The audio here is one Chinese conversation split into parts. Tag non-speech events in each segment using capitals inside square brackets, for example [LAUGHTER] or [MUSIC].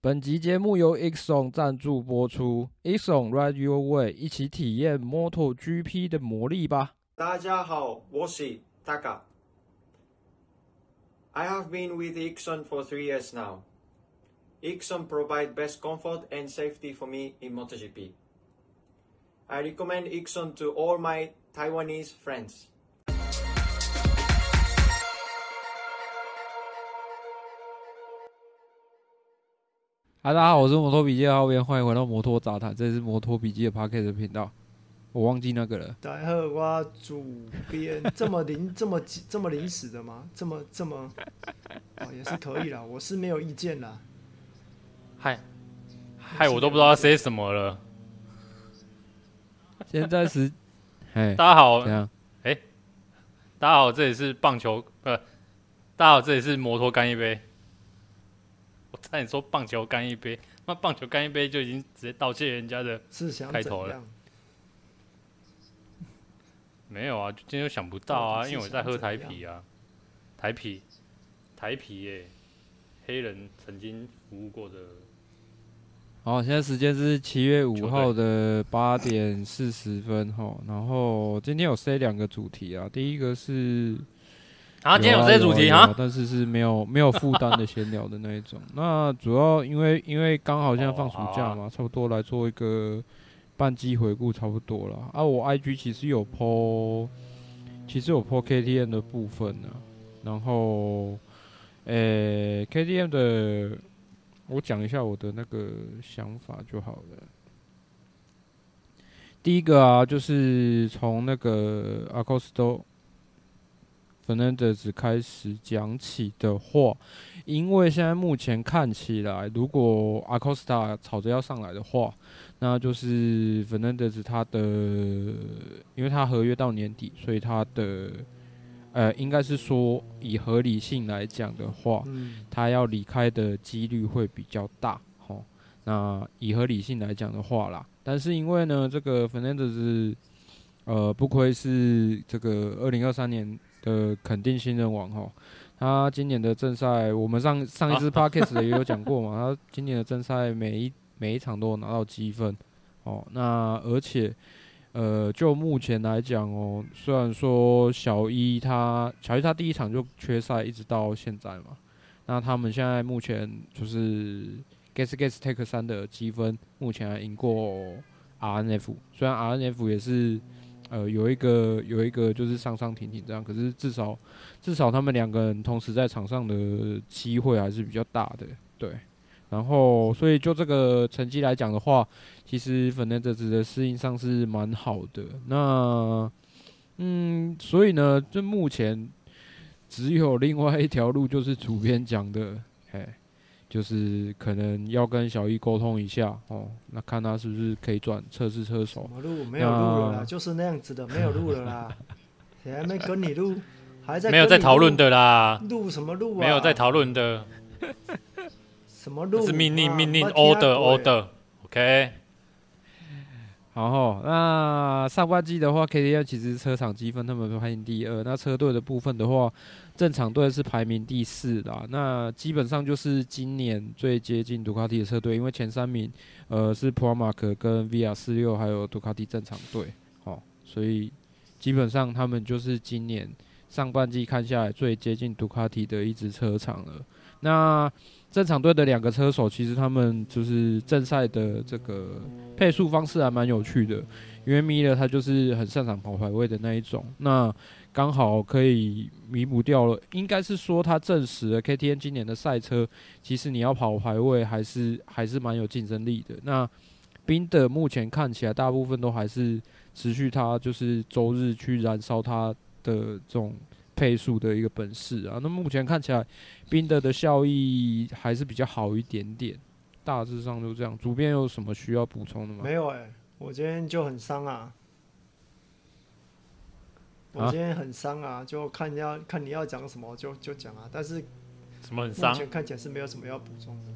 本集节目由 Exxon 赞助播出，Exxon Ride Your Way，一起体验 MotoGP 的魔力吧。大家好，我是 Taka。I have been with Exxon for three years now. Exxon provide best comfort and safety for me in MotoGP. I recommend Exxon to all my Taiwanese friends. 嗨，大家好，我是摩托笔记的浩边，欢迎回到摩托杂谈，这是摩托笔记的 Podcast 频道。我忘记那个了。大家好，我主编这么临 [LAUGHS] 这么这么临时的吗？这么这么哦，也是可以啦，我是没有意见啦。嗨，嗨，我都不知道要 say 什么了。现在是，[LAUGHS] 哎大家好？哎，大家好，这里是棒球，呃，大家好，这里是摩托干一杯。我差点说棒球干一杯，那棒球干一杯就已经直接盗窃人家的开头了。没有啊，今天又想不到啊，因为我在喝台啤啊，台啤，台啤耶，黑人曾经服务过的。好，现在时间是七月五号的八点四十分哈，然后今天有 C 两个主题啊，第一个是。啊，今天有这些主题啊，但是是没有没有负担的闲聊的那一种。那主要因为因为刚好现在放暑假嘛，[LAUGHS] 差不多来做一个半季回顾，差不多了。啊，我 IG 其实有 po，其实有 po KTM 的部分呢。然后，诶，KTM 的，我讲一下我的那个想法就好了。第一个啊，就是从那个 Acosta Fernandez 开始讲起的话，因为现在目前看起来，如果 Acosta 吵着要上来的话，那就是 Fernandez 他的，因为他合约到年底，所以他的，呃，应该是说以合理性来讲的话，他要离开的几率会比较大，齁。那以合理性来讲的话啦，但是因为呢，这个 Fernandez，呃，不亏是这个二零二三年。的肯定新人王哈，他今年的正赛，我们上上一支 [LAUGHS] podcast 也有讲过嘛，他今年的正赛每一每一场都有拿到积分，哦，那而且，呃，就目前来讲哦，虽然说小一他小一他第一场就缺赛，一直到现在嘛，那他们现在目前就是 Guess Guess Take 三的积分，目前还赢过 RNF，虽然 RNF 也是。呃，有一个有一个就是上上停停这样，可是至少至少他们两个人同时在场上的机会还是比较大的，对。然后，所以就这个成绩来讲的话，其实粉内德子的适应上是蛮好的。那，嗯，所以呢，就目前只有另外一条路，就是主编讲的，嘿。就是可能要跟小易沟通一下哦，那看他是不是可以转测试车手。我录没有路了啦，就是那样子的，没有路了啦。[LAUGHS] 谁还没跟你录？还在没有在讨论的啦。录什么录啊？没有在讨论的。什么录？是命令命令 order order，OK。然后，那上半季的话，KTM 其实车厂积分他们排名第二。那车队的部分的话，正常队是排名第四啦。那基本上就是今年最接近杜卡迪的车队，因为前三名，呃，是 Pramac 跟 VR 四六还有杜卡迪正常队。哦，所以基本上他们就是今年上半季看下来最接近杜卡迪的一支车厂了。那正常队的两个车手，其实他们就是正赛的这个配速方式还蛮有趣的，因为米勒他就是很擅长跑排位的那一种，那刚好可以弥补掉了。应该是说他证实了 KTM 今年的赛车，其实你要跑排位还是还是蛮有竞争力的。那宾的目前看起来大部分都还是持续他就是周日去燃烧他的这种。配速的一个本事啊，那目前看起来，宾德的效益还是比较好一点点，大致上就这样。主编有什么需要补充的吗？没有哎、欸，我今天就很伤啊，我今天很伤啊，就看你要看你要讲什么就就讲啊，但是什么很伤？目前看起来是没有什么要补充的。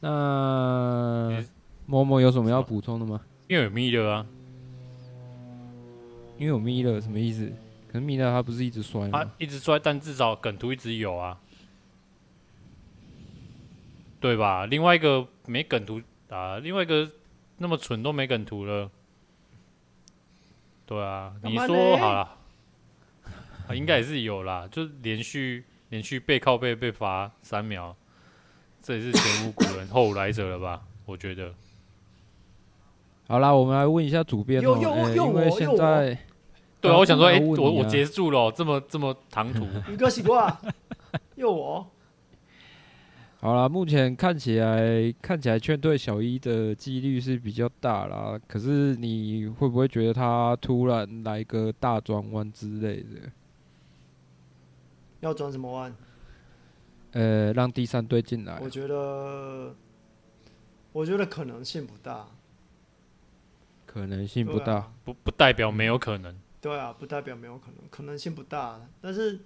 那某某有什么要补充的吗？因为有米勒啊，因为有米勒什么意思？可米勒他不是一直摔吗？他一直摔，但至少梗图一直有啊。对吧？另外一个没梗图啊，另外一个那么蠢都没梗图了，对啊，你说好了，[LAUGHS] 啊，应该也是有啦，就连续连续背靠背被罚三秒，这也是前无古人后无来者了吧？我觉得。好啦，我们来问一下主编哦、喔欸，因为现在，对啊，我想说，哎、欸，我我结束了、喔，这么这么唐突，[LAUGHS] 宇哥洗过啊，又我。好啦，目前看起来看起来劝退小一的几率是比较大啦，可是你会不会觉得他突然来个大转弯之类的？要转什么弯？呃，让第三队进来。我觉得，我觉得可能性不大。可能性不大，啊、不不代表没有可能。对啊，不代表没有可能，可能性不大。但是，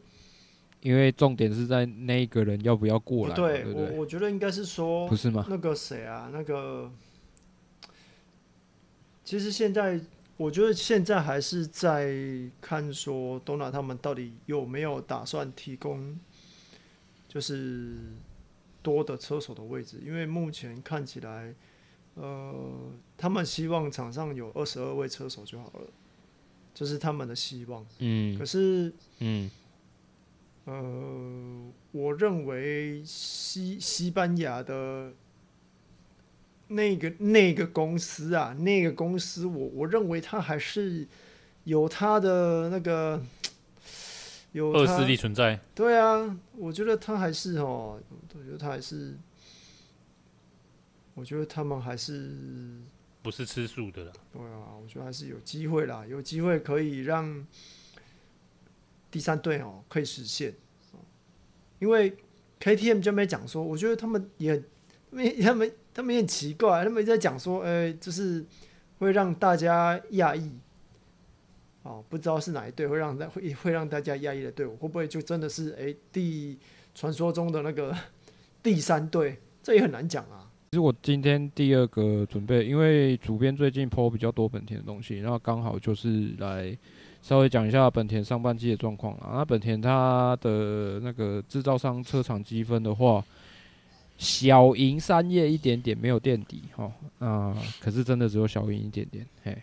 因为重点是在那个人要不要过来。对，我我觉得应该是说，不是吗？那个谁啊，那个，其实现在我觉得现在还是在看说，Dorna 他们到底有没有打算提供，就是多的车手的位置，因为目前看起来。呃，他们希望场上有二十二位车手就好了，这、就是他们的希望。嗯，可是，嗯，呃，我认为西西班牙的那个那个公司啊，那个公司我，我我认为他还是有他的那个有恶势力存在。对啊，我觉得他还是哦，我觉得他还是。我觉得他们还是不是吃素的啦。对啊，我觉得还是有机会啦，有机会可以让第三队哦可以实现。因为 KTM 就没讲说，我觉得他们也没他们他们也很奇怪，他们一直在讲说，哎、就是会让大家讶异。哦，不知道是哪一队会让大会会让大家讶异的队伍，会不会就真的是哎、第传说中的那个 [LAUGHS] 第三队？这也很难讲啊。其实我今天第二个准备，因为主编最近 po 比较多本田的东西，然后刚好就是来稍微讲一下本田上半季的状况啦。那本田它的那个制造商车厂积分的话，小赢三叶一点点，没有垫底哈。啊，可是真的只有小赢一点点嘿。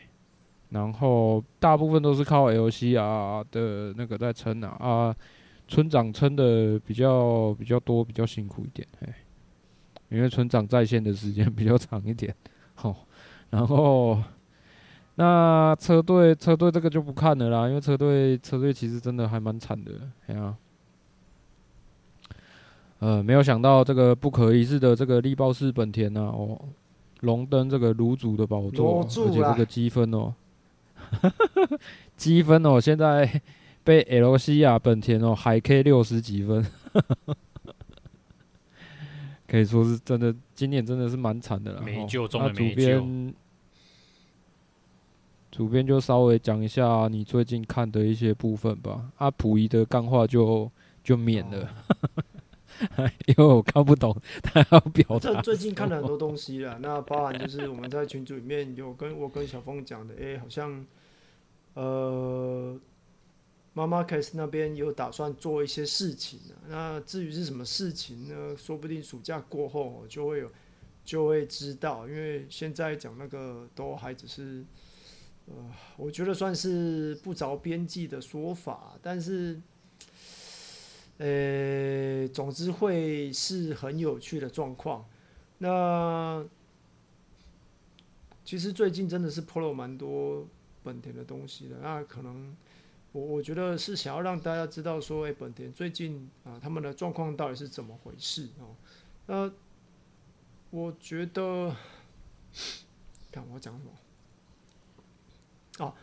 然后大部分都是靠 LCR 的那个在撑啊啊，村长撑的比较比较多，比较辛苦一点嘿。因为村长在线的时间 [LAUGHS] 比较长一点，好，然后那车队车队这个就不看了啦，因为车队车队其实真的还蛮惨的，哎呀，呃，没有想到这个不可一世的这个力豹式本田呐、啊，哦，荣登这个炉主的宝座，而且这个积分哦，[LAUGHS] 积分哦，现在被 LCR 本田哦海 K 六十几分。可以说是真的，今年真的是蛮惨的了。没救中的没救。主编，主编就稍微讲一下你最近看的一些部分吧。阿溥仪的干话就就免了，哦、[LAUGHS] 因为我看不懂他要表达。最近看了很多东西了，那包含就是我们在群组里面有跟我跟小峰讲的，哎、欸，好像呃。妈妈开始那边有打算做一些事情，那至于是什么事情呢？说不定暑假过后就会有，就会知道。因为现在讲那个都还只是，呃，我觉得算是不着边际的说法。但是，呃，总之会是很有趣的状况。那其实最近真的是 PO 了蛮多本田的东西的，那可能。我我觉得是想要让大家知道说，哎、本田最近啊，他们的状况到底是怎么回事哦？那我觉得，看我讲什么？啊，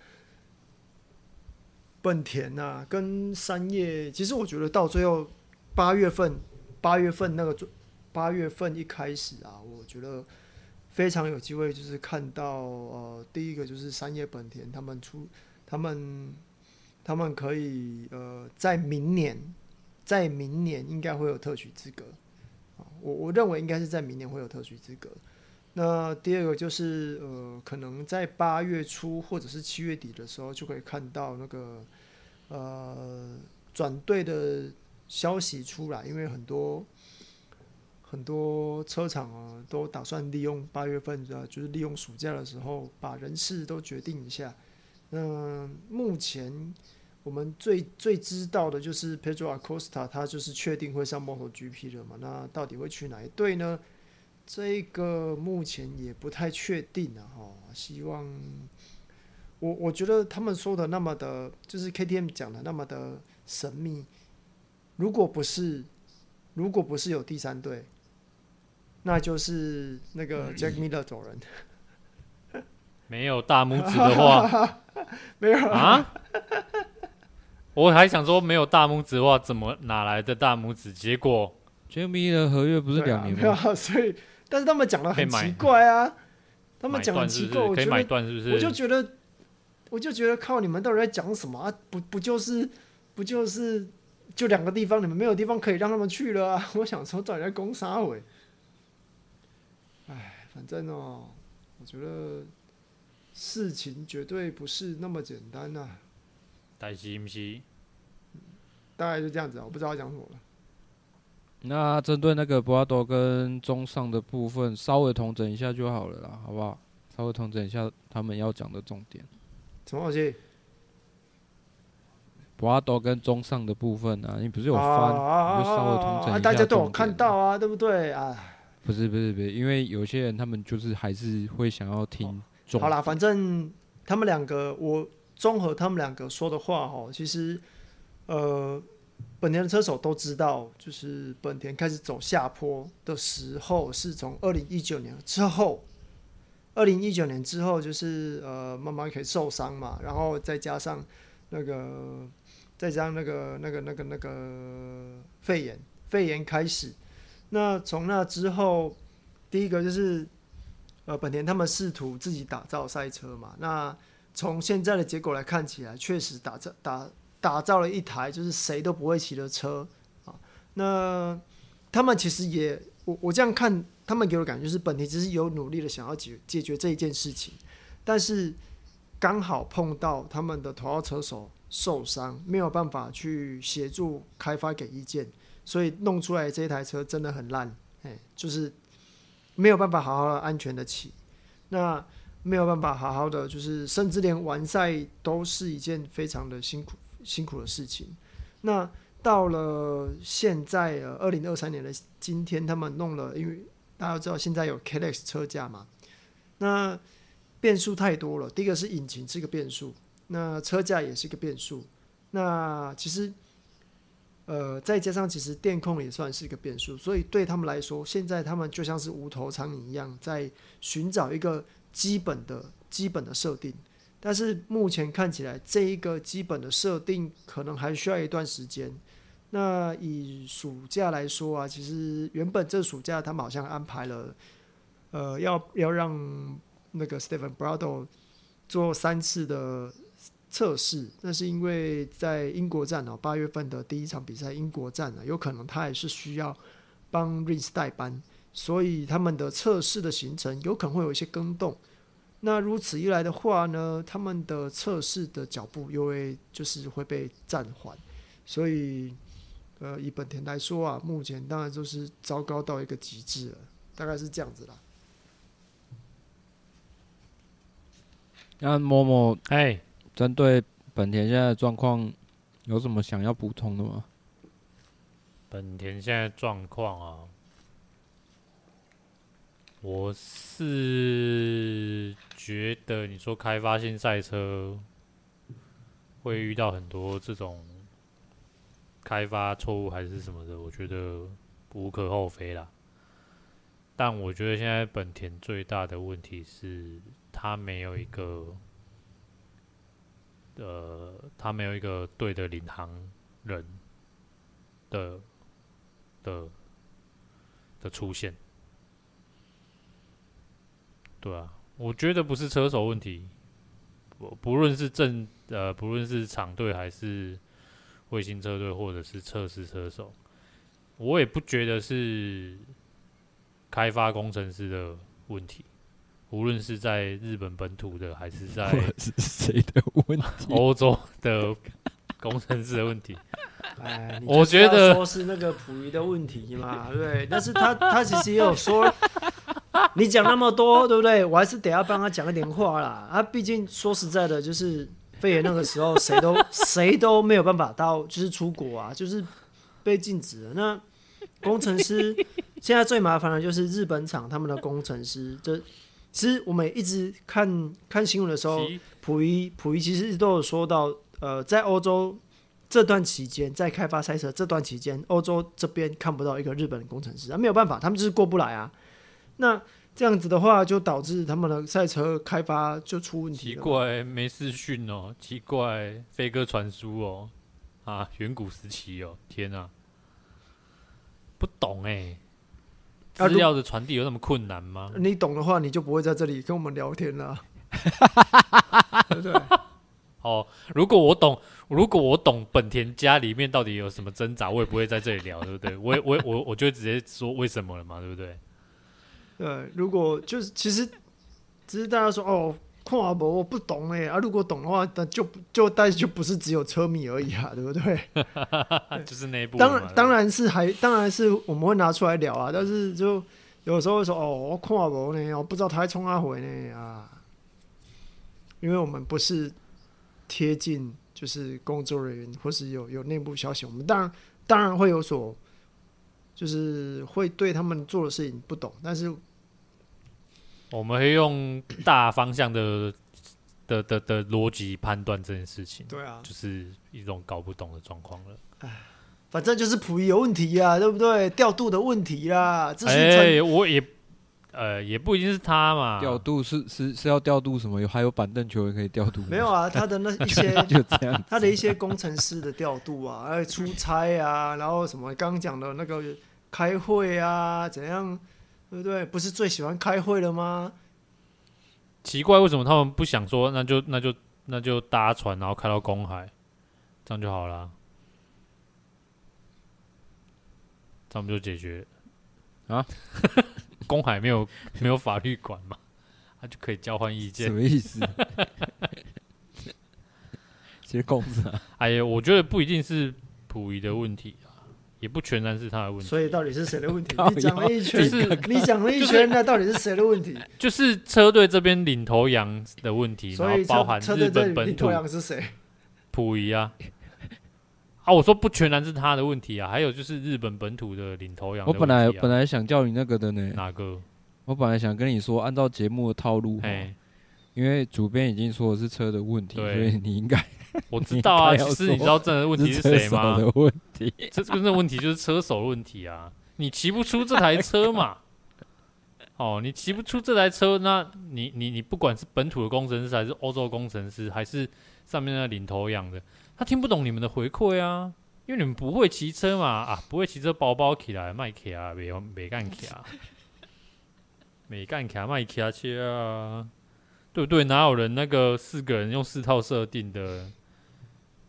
本田呐、啊，跟三叶，其实我觉得到最后八月份，八月份那个八月份一开始啊，我觉得非常有机会，就是看到呃，第一个就是三叶本田他们出他们。他们可以呃，在明年，在明年应该会有特许资格，我我认为应该是在明年会有特许资格。那第二个就是呃，可能在八月初或者是七月底的时候，就可以看到那个呃转队的消息出来，因为很多很多车厂啊都打算利用八月份的，就是利用暑假的时候把人事都决定一下。那目前我们最最知道的就是 Pedro Acosta，他就是确定会上 MotoGP 了嘛？那到底会去哪一队呢？这个目前也不太确定啊。哈，希望我我觉得他们说的那么的，就是 KTM 讲的那么的神秘。如果不是，如果不是有第三队，那就是那个 Jack Miller 走人。没有大拇指的话，[LAUGHS] 没有啊？我还想说没有大拇指的话，怎么哪来的大拇指？结果 Jack Miller 合约不是两年吗？啊、所以，但是他们讲的很奇怪啊，他们讲的很奇怪，我觉得可以买断是不是？我就觉得，我就觉得靠你们到底在讲什么啊？不不就是不就是？就两个地方，你们没有地方可以让他们去了啊！[LAUGHS] 我想说，到底在攻啥尾？哎，反正哦，我觉得事情绝对不是那么简单呐、啊。大是不是？大概就这样子啊，我不知道要讲什么了。那针对那个博阿多跟中上的部分，稍微统整一下就好了啦，好不好？稍微统整一下他们要讲的重点。什么东西？博阿多跟中上的部分啊，你不是有翻，啊、你就稍微统整一下、啊。大家都有看到啊，对不对啊？不是不是不是，因为有些人他们就是还是会想要听中。好啦，反正他们两个，我综合他们两个说的话哦，其实呃，本田的车手都知道，就是本田开始走下坡的时候，是从二零一九年之后，二零一九年之后就是呃慢慢可以受伤嘛，然后再加上那个。再加上那个、那个、那个、那个肺炎，肺炎开始。那从那之后，第一个就是，呃，本田他们试图自己打造赛车嘛。那从现在的结果来看起来，确实打造打打造了一台就是谁都不会骑的车啊。那他们其实也，我我这样看，他们给我的感觉就是本田只是有努力的想要解解决这一件事情，但是刚好碰到他们的头号车手。受伤没有办法去协助开发给意见，所以弄出来这一台车真的很烂，哎，就是没有办法好好的安全的骑，那没有办法好好的，就是甚至连完赛都是一件非常的辛苦辛苦的事情。那到了现在呃，二零二三年的今天，他们弄了，因为大家都知道现在有 KLX 车架嘛，那变数太多了。第一个是引擎是个变数。那车架也是一个变数，那其实，呃，再加上其实电控也算是一个变数，所以对他们来说，现在他们就像是无头苍蝇一样，在寻找一个基本的基本的设定。但是目前看起来，这一个基本的设定可能还需要一段时间。那以暑假来说啊，其实原本这暑假他们好像安排了，呃，要要让那个 Stephen Bradl 做三次的。测试，那是因为在英国站哦，八月份的第一场比赛英国站呢，有可能他也是需要帮 Rins 代班，所以他们的测试的行程有可能会有一些更动。那如此一来的话呢，他们的测试的脚步又会就是会被暂缓，所以呃，以本田来说啊，目前当然就是糟糕到一个极致了，大概是这样子啦。那某某哎。针对本田现在的状况，有什么想要补充的吗？本田现在状况啊，我是觉得你说开发性赛车会遇到很多这种开发错误还是什么的，我觉得无可厚非啦。但我觉得现在本田最大的问题是，它没有一个。呃，他没有一个对的领航人的的的出现，对啊，我觉得不是车手问题，不不论是正呃，不论是厂队还是卫星车队，或者是测试车手，我也不觉得是开发工程师的问题。无论是在日本本土的，还是在 [LAUGHS] 谁的问题？欧洲的工程师的问题。哎，我觉得说是那个溥仪的问题嘛，对？但是他他其实也有说，你讲那么多，对不对？我还是得要帮他讲一点话啦。他毕竟说实在的，就是肺炎那个时候，谁都 [LAUGHS] 谁都没有办法到，就是出国啊，就是被禁止了。那工程师现在最麻烦的就是日本厂他们的工程师，这其实我们一直看看新闻的时候，溥仪溥仪其实都有说到，呃，在欧洲。这段期间，在开发赛车这段期间，欧洲这边看不到一个日本的工程师啊，没有办法，他们就是过不来啊。那这样子的话，就导致他们的赛车开发就出问题。奇怪，没视讯哦，奇怪，飞鸽传书哦，啊，远古时期哦，天啊，不懂哎，资料的传递有那么困难吗？你懂的话，你就不会在这里跟我们聊天了，对 [LAUGHS] 不对？哦，如果我懂，如果我懂本田家里面到底有什么挣扎，我也不会在这里聊，对不对？我我我我就会直接说为什么了嘛，对不对？对，如果就是其实只是大家说哦，看阿伯我不懂哎啊，如果懂的话，那就就但就不是只有车迷而已啊，[LAUGHS] 对不对？[LAUGHS] 就是那一部当然当然是还当然是我们会拿出来聊啊，但是就有时候会说哦，我看阿伯呢，我不知道他还冲阿回呢啊，因为我们不是。贴近就是工作人员，或是有有内部消息，我们当然当然会有所，就是会对他们做的事情不懂，但是我们会用大方向的的的的逻辑判断这件事情。对啊，就是一种搞不懂的状况了。哎，反正就是溥仪有问题呀，对不对？调度的问题啦。哎、欸，我也。呃，也不一定是他嘛。调度是是是要调度什么？有还有板凳球也可以调度。没有啊，他的那 [LAUGHS] 一些就这样，他的一些工程师的调度啊，还有出差啊，然后什么刚刚讲的那个开会啊，怎样，对不对？不是最喜欢开会了吗？奇怪，为什么他们不想说？那就那就那就搭船，然后开到公海，这样就好了，这样不就解决啊？[LAUGHS] 公海没有没有法律管嘛，他就可以交换意见。什么意思？[LAUGHS] 其实公司，哎呀，我觉得不一定是溥仪的问题啊，也不全然是他的问题。所以到底是谁的问题？[LAUGHS] 你讲了一圈，就是你讲了一圈，那到底是谁的问题？[LAUGHS] 就是车队这边领头羊的问题，然后包含日本本土。领头羊是谁？溥仪啊。[LAUGHS] 啊，我说不全然是他的问题啊，还有就是日本本土的领头羊、啊。我本来本来想叫你那个的呢。哪个？我本来想跟你说，按照节目的套路，因为主编已经说的是车的问题，所以你应该。[LAUGHS] 我知道啊，其实你知道真的问题是谁吗？的问题，这真正问题就是车手的问题啊！你骑不出这台车嘛？哦，你骑不出这台车，那你你你不管是本土的工程师，还是欧洲工程师，还是上面那领头羊的。他听不懂你们的回馈啊，因为你们不会骑车嘛啊，不会骑车包包起来卖起啊，没没干起啊，没干起啊卖起啊车啊，对不对？哪有人那个四个人用四套设定的？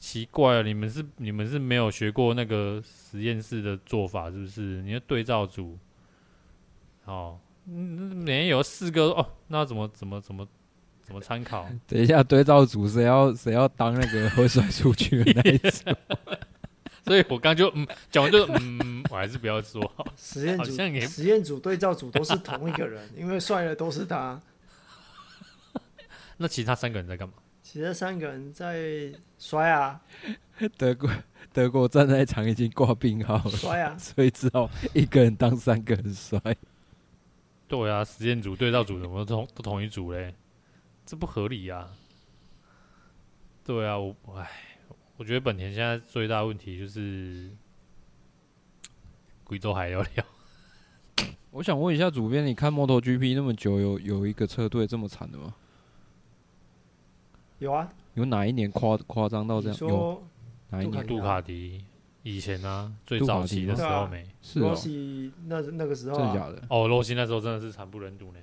奇怪啊，你们是你们是没有学过那个实验室的做法是不是？你的对照组，哦，嗯，没有四个哦，那怎么怎么怎么？怎么怎么参考？[LAUGHS] 等一下，对照组谁要谁要当那个 [LAUGHS] 会甩出去的那一种？[LAUGHS] 所以我刚就嗯讲完就嗯，我还是不要说。实验组实验组对照组都是同一个人，因为帅的都是他。那其他三个人在干嘛？其实三个人在摔啊。[LAUGHS] 德国德国站在场已经挂病号了，摔啊，所以只好一个人当三个人摔。对啊，实验组对照组怎么都同都同一组嘞？这不合理呀、啊！对啊，我哎，我觉得本田现在最大问题就是 [TSK] 贵州海聊聊。我想问一下主编，你看 MotoGP 那么久，有有一个车队这么惨的吗？有啊。有哪一年夸夸张到这样？有哪一年？杜卡迪以前啊，最早期的时候没。是哦。罗西那那个时候、啊、真的假的？哦，罗西那时候真的是惨不忍睹呢。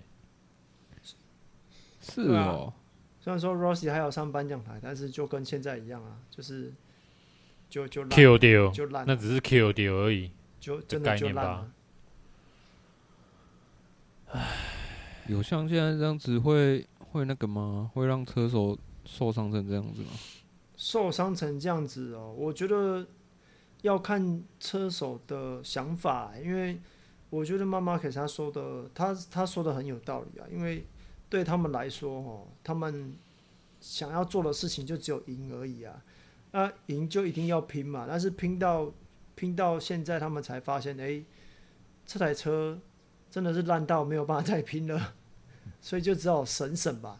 是哦、啊，虽然说 Rossi 还有上颁奖台，但是就跟现在一样啊，就是就就 Q 掉，就烂，那只是 Q 掉而已，就真的就烂了。唉，有像现在这样子会会那个吗？会让车手受伤成这样子吗？受伤成这样子哦，我觉得要看车手的想法，因为我觉得妈妈给他说的，他他说的很有道理啊，因为对他们来说哦，他们想要做的事情就只有赢而已啊，那赢就一定要拼嘛，但是拼到拼到现在，他们才发现，哎，这台车真的是烂到没有办法再拼了，所以就只好省省吧。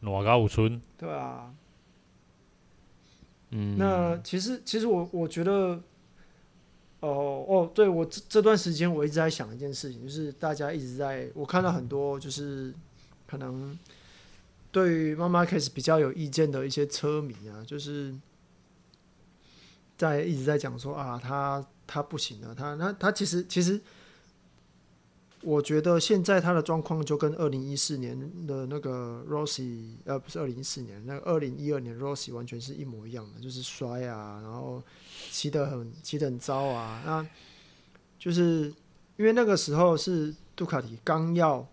哪个五村？对啊，嗯，那其实其实我我觉得，哦哦，对我这这段时间我一直在想一件事情，就是大家一直在我看到很多就是可能对于妈妈开始比较有意见的一些车迷啊，就是在一直在讲说啊，他他不行了，他他他其实其实。我觉得现在他的状况就跟二零一四年的那个 Rossi，呃，不是二零一四年，那个二零一二年 Rossi 完全是一模一样的，就是摔啊，然后骑得很骑得很糟啊。那就是因为那个时候是杜卡迪刚要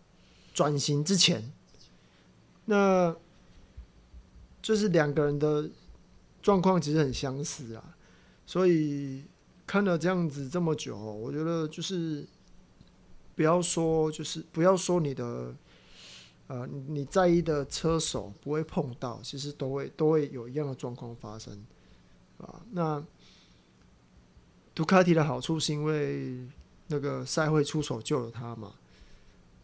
转型之前，那就是两个人的状况其实很相似啊，所以看了这样子这么久，我觉得就是。不要说，就是不要说你的，呃，你在意的车手不会碰到，其实都会都会有一样的状况发生，啊，那杜卡迪的好处是因为那个赛会出手救了他嘛，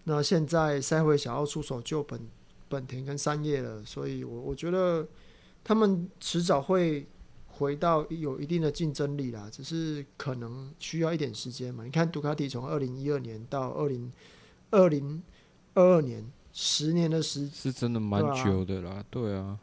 那现在赛会想要出手救本本田跟三叶了，所以我我觉得他们迟早会。回到有一定的竞争力啦，只是可能需要一点时间嘛。你看杜卡迪从二零一二年到二零二零二二年，十年的时是真的蛮久的啦，对啊，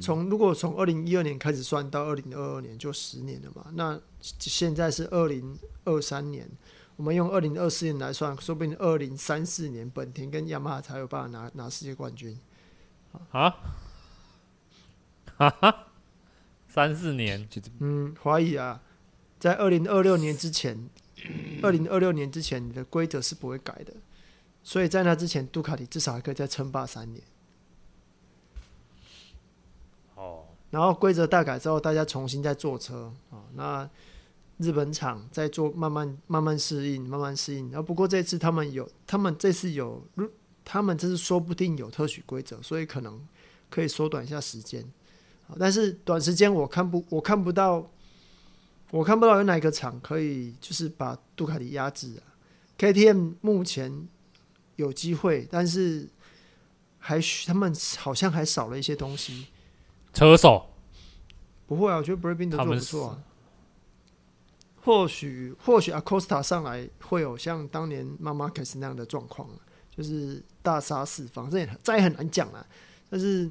从、嗯、如果从二零一二年开始算到二零二二年，就十年了嘛。那现在是二零二三年，我们用二零二四年来算，说不定二零三四年本田跟雅马哈才有办法拿拿世界冠军啊！哈哈。三四年，嗯，怀疑啊，在二零二六年之前，二零二六年之前，你的规则是不会改的，所以在那之前，杜卡迪至少还可以再称霸三年。哦，然后规则大改之后，大家重新再坐车啊，那日本厂在做，慢慢慢慢适应，慢慢适应。然后不过这次他们有，他们这次有，他们这次说不定有特许规则，所以可能可以缩短一下时间。但是短时间我看不，我看不到，我看不到有哪个厂可以就是把杜卡迪压制啊。KTM 目前有机会，但是还需他们好像还少了一些东西。车手不会啊，我觉得 Brad Binder 做不错啊。或许或许 Acosta 上来会有像当年 Marc Marquez 那样的状况，就是大杀四方，这也这也很难讲啊。但是。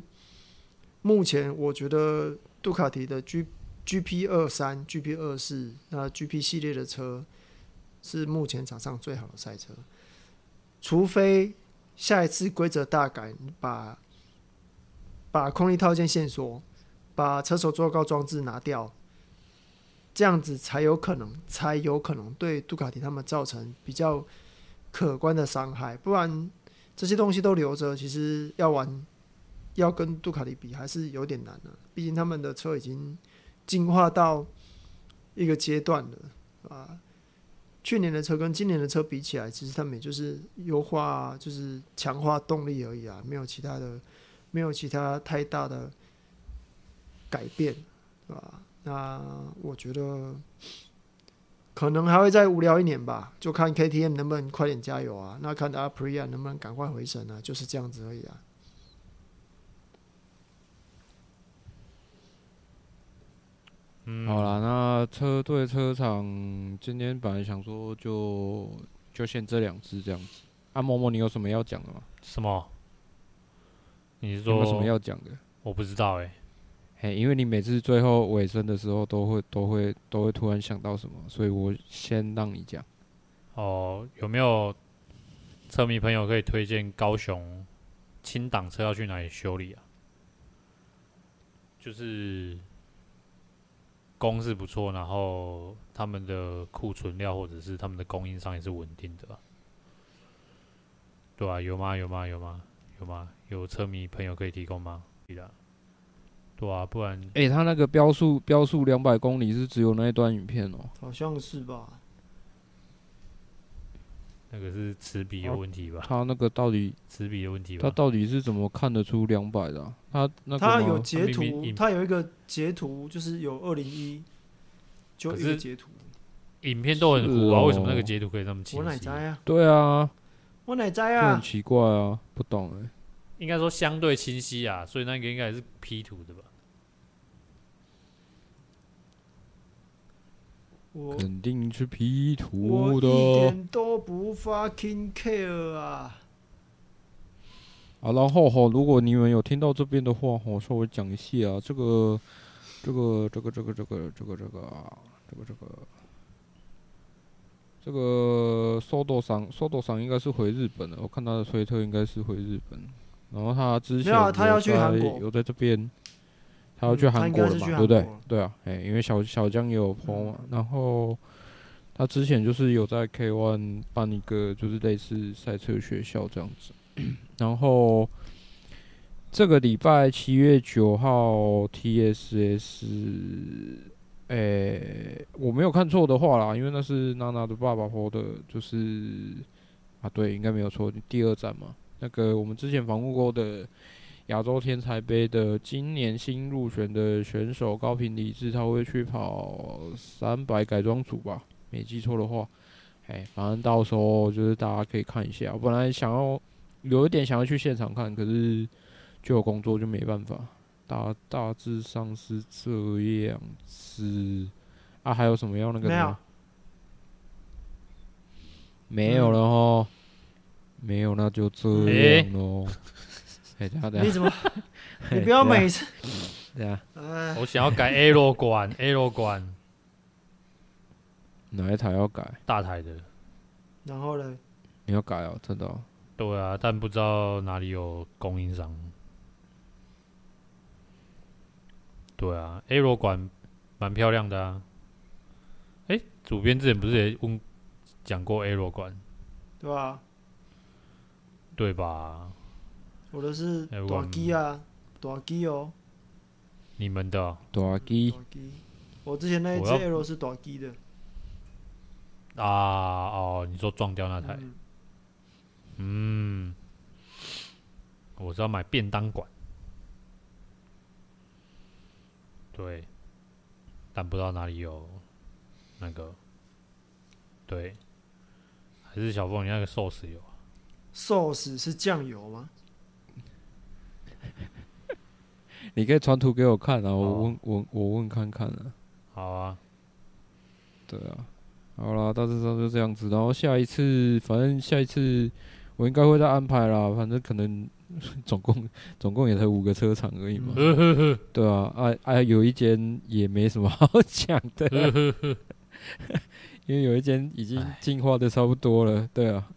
目前我觉得杜卡迪的 G G P 二三、G P 二四那 G P 系列的车是目前场上最好的赛车，除非下一次规则大改，把把空力套件线索、把车手坐高装置拿掉，这样子才有可能，才有可能对杜卡迪他们造成比较可观的伤害，不然这些东西都留着，其实要玩。要跟杜卡迪比还是有点难的，毕竟他们的车已经进化到一个阶段了啊。去年的车跟今年的车比起来，其实他们也就是优化，就是强化动力而已啊，没有其他的，没有其他太大的改变，是吧？那我觉得可能还会再无聊一年吧，就看 KTM 能不能快点加油啊，那看 Aprilia 能不能赶快回神啊，就是这样子而已啊。嗯、好啦，那车队车厂今天本来想说就就限这两只这样子。啊，默默，你有什么要讲的吗？什么？你是说有什么要讲的？我不知道哎、欸。嘿，因为你每次最后尾声的时候都会都会都会突然想到什么，所以我先让你讲。哦，有没有车迷朋友可以推荐高雄轻档车要去哪里修理啊？就是。工是不错，然后他们的库存量或者是他们的供应商也是稳定的，对啊，有吗？有吗？有吗？有吗？有车迷朋友可以提供吗？对对啊，不然哎、欸，他那个标速标速两百公里是只有那一段影片哦、喔，好像是吧？那个是齿 [LAUGHS] 比的问题吧？他那个到底齿比的问题吧？他到底是怎么看得出两百的、啊？他那个他有截图他明明，他有一个截图，就是有二零一，就一个截图。影片都很糊啊，哦、为什么那个截图可以那么清晰？我哪知啊？对啊，我奶摘啊？很奇怪啊，不懂哎、欸。应该说相对清晰啊，所以那个应该也是 P 图的吧？我肯定是 P 图我的，一点都不 fucking care 啊！啊，然后哈，如果你们有听到这边的话，我稍微讲一下啊，这个，这个，这个，这个，这个，这个，这个啊，这个，这个，这个 Sodo 桑，Sodo 桑应该是回日本了，我看他的推特应该是回日本，然后他之前没有，他要去韩国，有在这边。他要去韩国了嘛？对不对？对啊，哎、欸，因为小小江也有 PO 嘛，然后他之前就是有在 K One 办一个就是类似赛车学校这样子，[CLEARS THROAT] 然后这个礼拜七月九号 TSS，哎、欸，我没有看错的话啦，因为那是娜娜的爸爸 PO 的，就是啊，对，应该没有错，第二站嘛，那个我们之前防护过的。亚洲天才杯的今年新入选的选手高平理智，他会去跑三百改装组吧？没记错的话，哎，反正到时候就是大家可以看一下。我本来想要有一点想要去现场看，可是就有工作就没办法。大大致上是这样子啊，还有什么要那个？没有，没有了哦，没有，那就这样喽。欸、等下等下你怎么？[LAUGHS] 你不要每次。对啊。我想要改 A 罗管，A 罗管。哪一台要改？大台的。然后呢？你要改哦，真的、哦。对啊，但不知道哪里有供应商。对啊，A 罗管蛮漂亮的啊。哎、欸，主编之前不是也问讲过 A 罗管？对啊。对吧？我的是大机啊，大机哦。你们的大机。我之前那一只 L 是大机的。啊哦，你说撞掉那台？嗯。嗯。我是要买便当馆。对。但不知道哪里有那个。对。还是小凤，你那个寿司有？啊？寿司是酱油吗？[LAUGHS] 你可以传图给我看啊，我问我我问看看啊。好啊，对啊，好啦，大致上就这样子。然后下一次，反正下一次我应该会再安排啦。反正可能总共 [LAUGHS] 总共也才五个车场而已嘛。[LAUGHS] 对啊，啊啊，有一间也没什么好讲的，因为有一间已经进化的差不多了。对啊，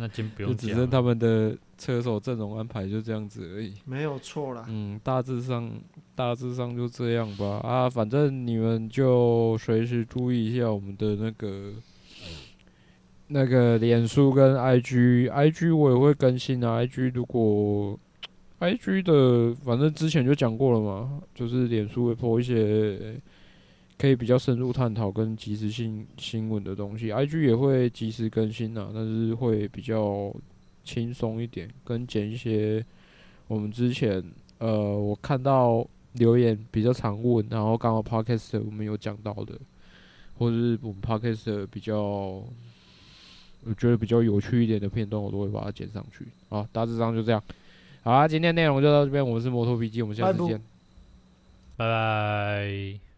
那间不用讲，就只剩他们的。车手阵容安排就这样子而已，没有错啦。嗯，大致上大致上就这样吧。啊，反正你们就随时注意一下我们的那个那个脸书跟 IG，IG 我也会更新啊。IG 如果 IG 的，反正之前就讲过了嘛，就是脸书会 po 一些可以比较深入探讨跟及时性新闻的东西，IG 也会及时更新啊，但是会比较。轻松一点，跟剪一些我们之前呃，我看到留言比较常问，然后刚好 podcast 我们有讲到的，或者是我们 podcast 比较我觉得比较有趣一点的片段，我都会把它剪上去。好，大致上就这样。好啊，今天内容就到这边，我们是摩托笔记，我们下次见，拜拜。